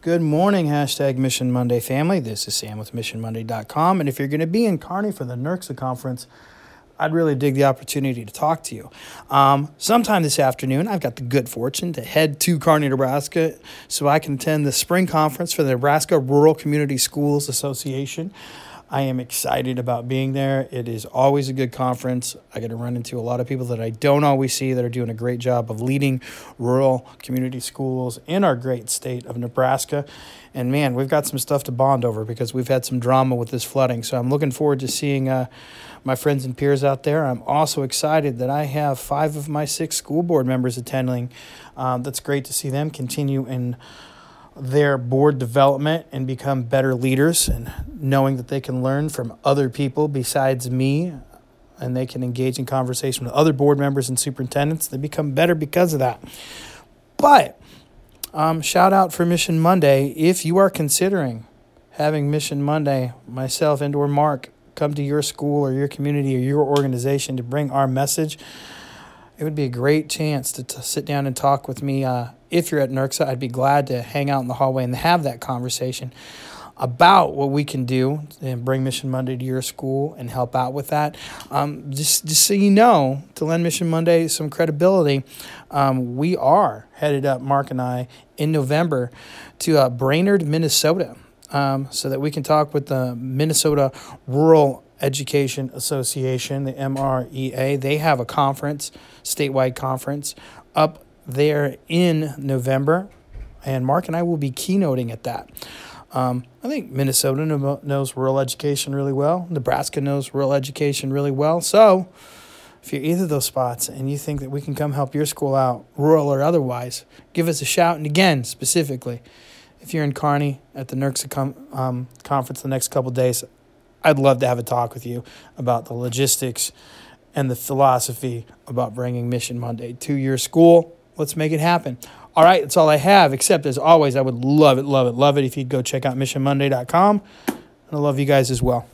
Good morning, hashtag Mission Monday family. This is Sam with MissionMonday.com. And if you're going to be in Kearney for the NERCSA conference, I'd really dig the opportunity to talk to you. Um, sometime this afternoon, I've got the good fortune to head to Kearney, Nebraska, so I can attend the spring conference for the Nebraska Rural Community Schools Association. I am excited about being there. It is always a good conference. I get to run into a lot of people that I don't always see that are doing a great job of leading rural community schools in our great state of Nebraska. And man, we've got some stuff to bond over because we've had some drama with this flooding. So I'm looking forward to seeing uh, my friends and peers out there. I'm also excited that I have five of my six school board members attending. Um, that's great to see them continue in their board development and become better leaders and knowing that they can learn from other people besides me and they can engage in conversation with other board members and superintendents they become better because of that. But um, shout out for mission monday. If you are considering having mission monday myself and or mark come to your school or your community or your organization to bring our message it would be a great chance to, to sit down and talk with me. Uh, if you're at NERCSA, I'd be glad to hang out in the hallway and have that conversation about what we can do and bring Mission Monday to your school and help out with that. Um, just, just so you know, to lend Mission Monday some credibility, um, we are headed up, Mark and I, in November to uh, Brainerd, Minnesota, um, so that we can talk with the Minnesota Rural Education Association, the MREA. They have a conference, statewide conference, up there in November, and Mark and I will be keynoting at that. Um, I think Minnesota knows rural education really well. Nebraska knows rural education really well. So, if you're either of those spots and you think that we can come help your school out, rural or otherwise, give us a shout. And again, specifically, if you're in Kearney at the NERCSA um, conference the next couple days, I'd love to have a talk with you about the logistics and the philosophy about bringing Mission Monday to your school. Let's make it happen. All right, that's all I have, except as always, I would love it, love it, love it if you'd go check out missionmonday.com. And I love you guys as well.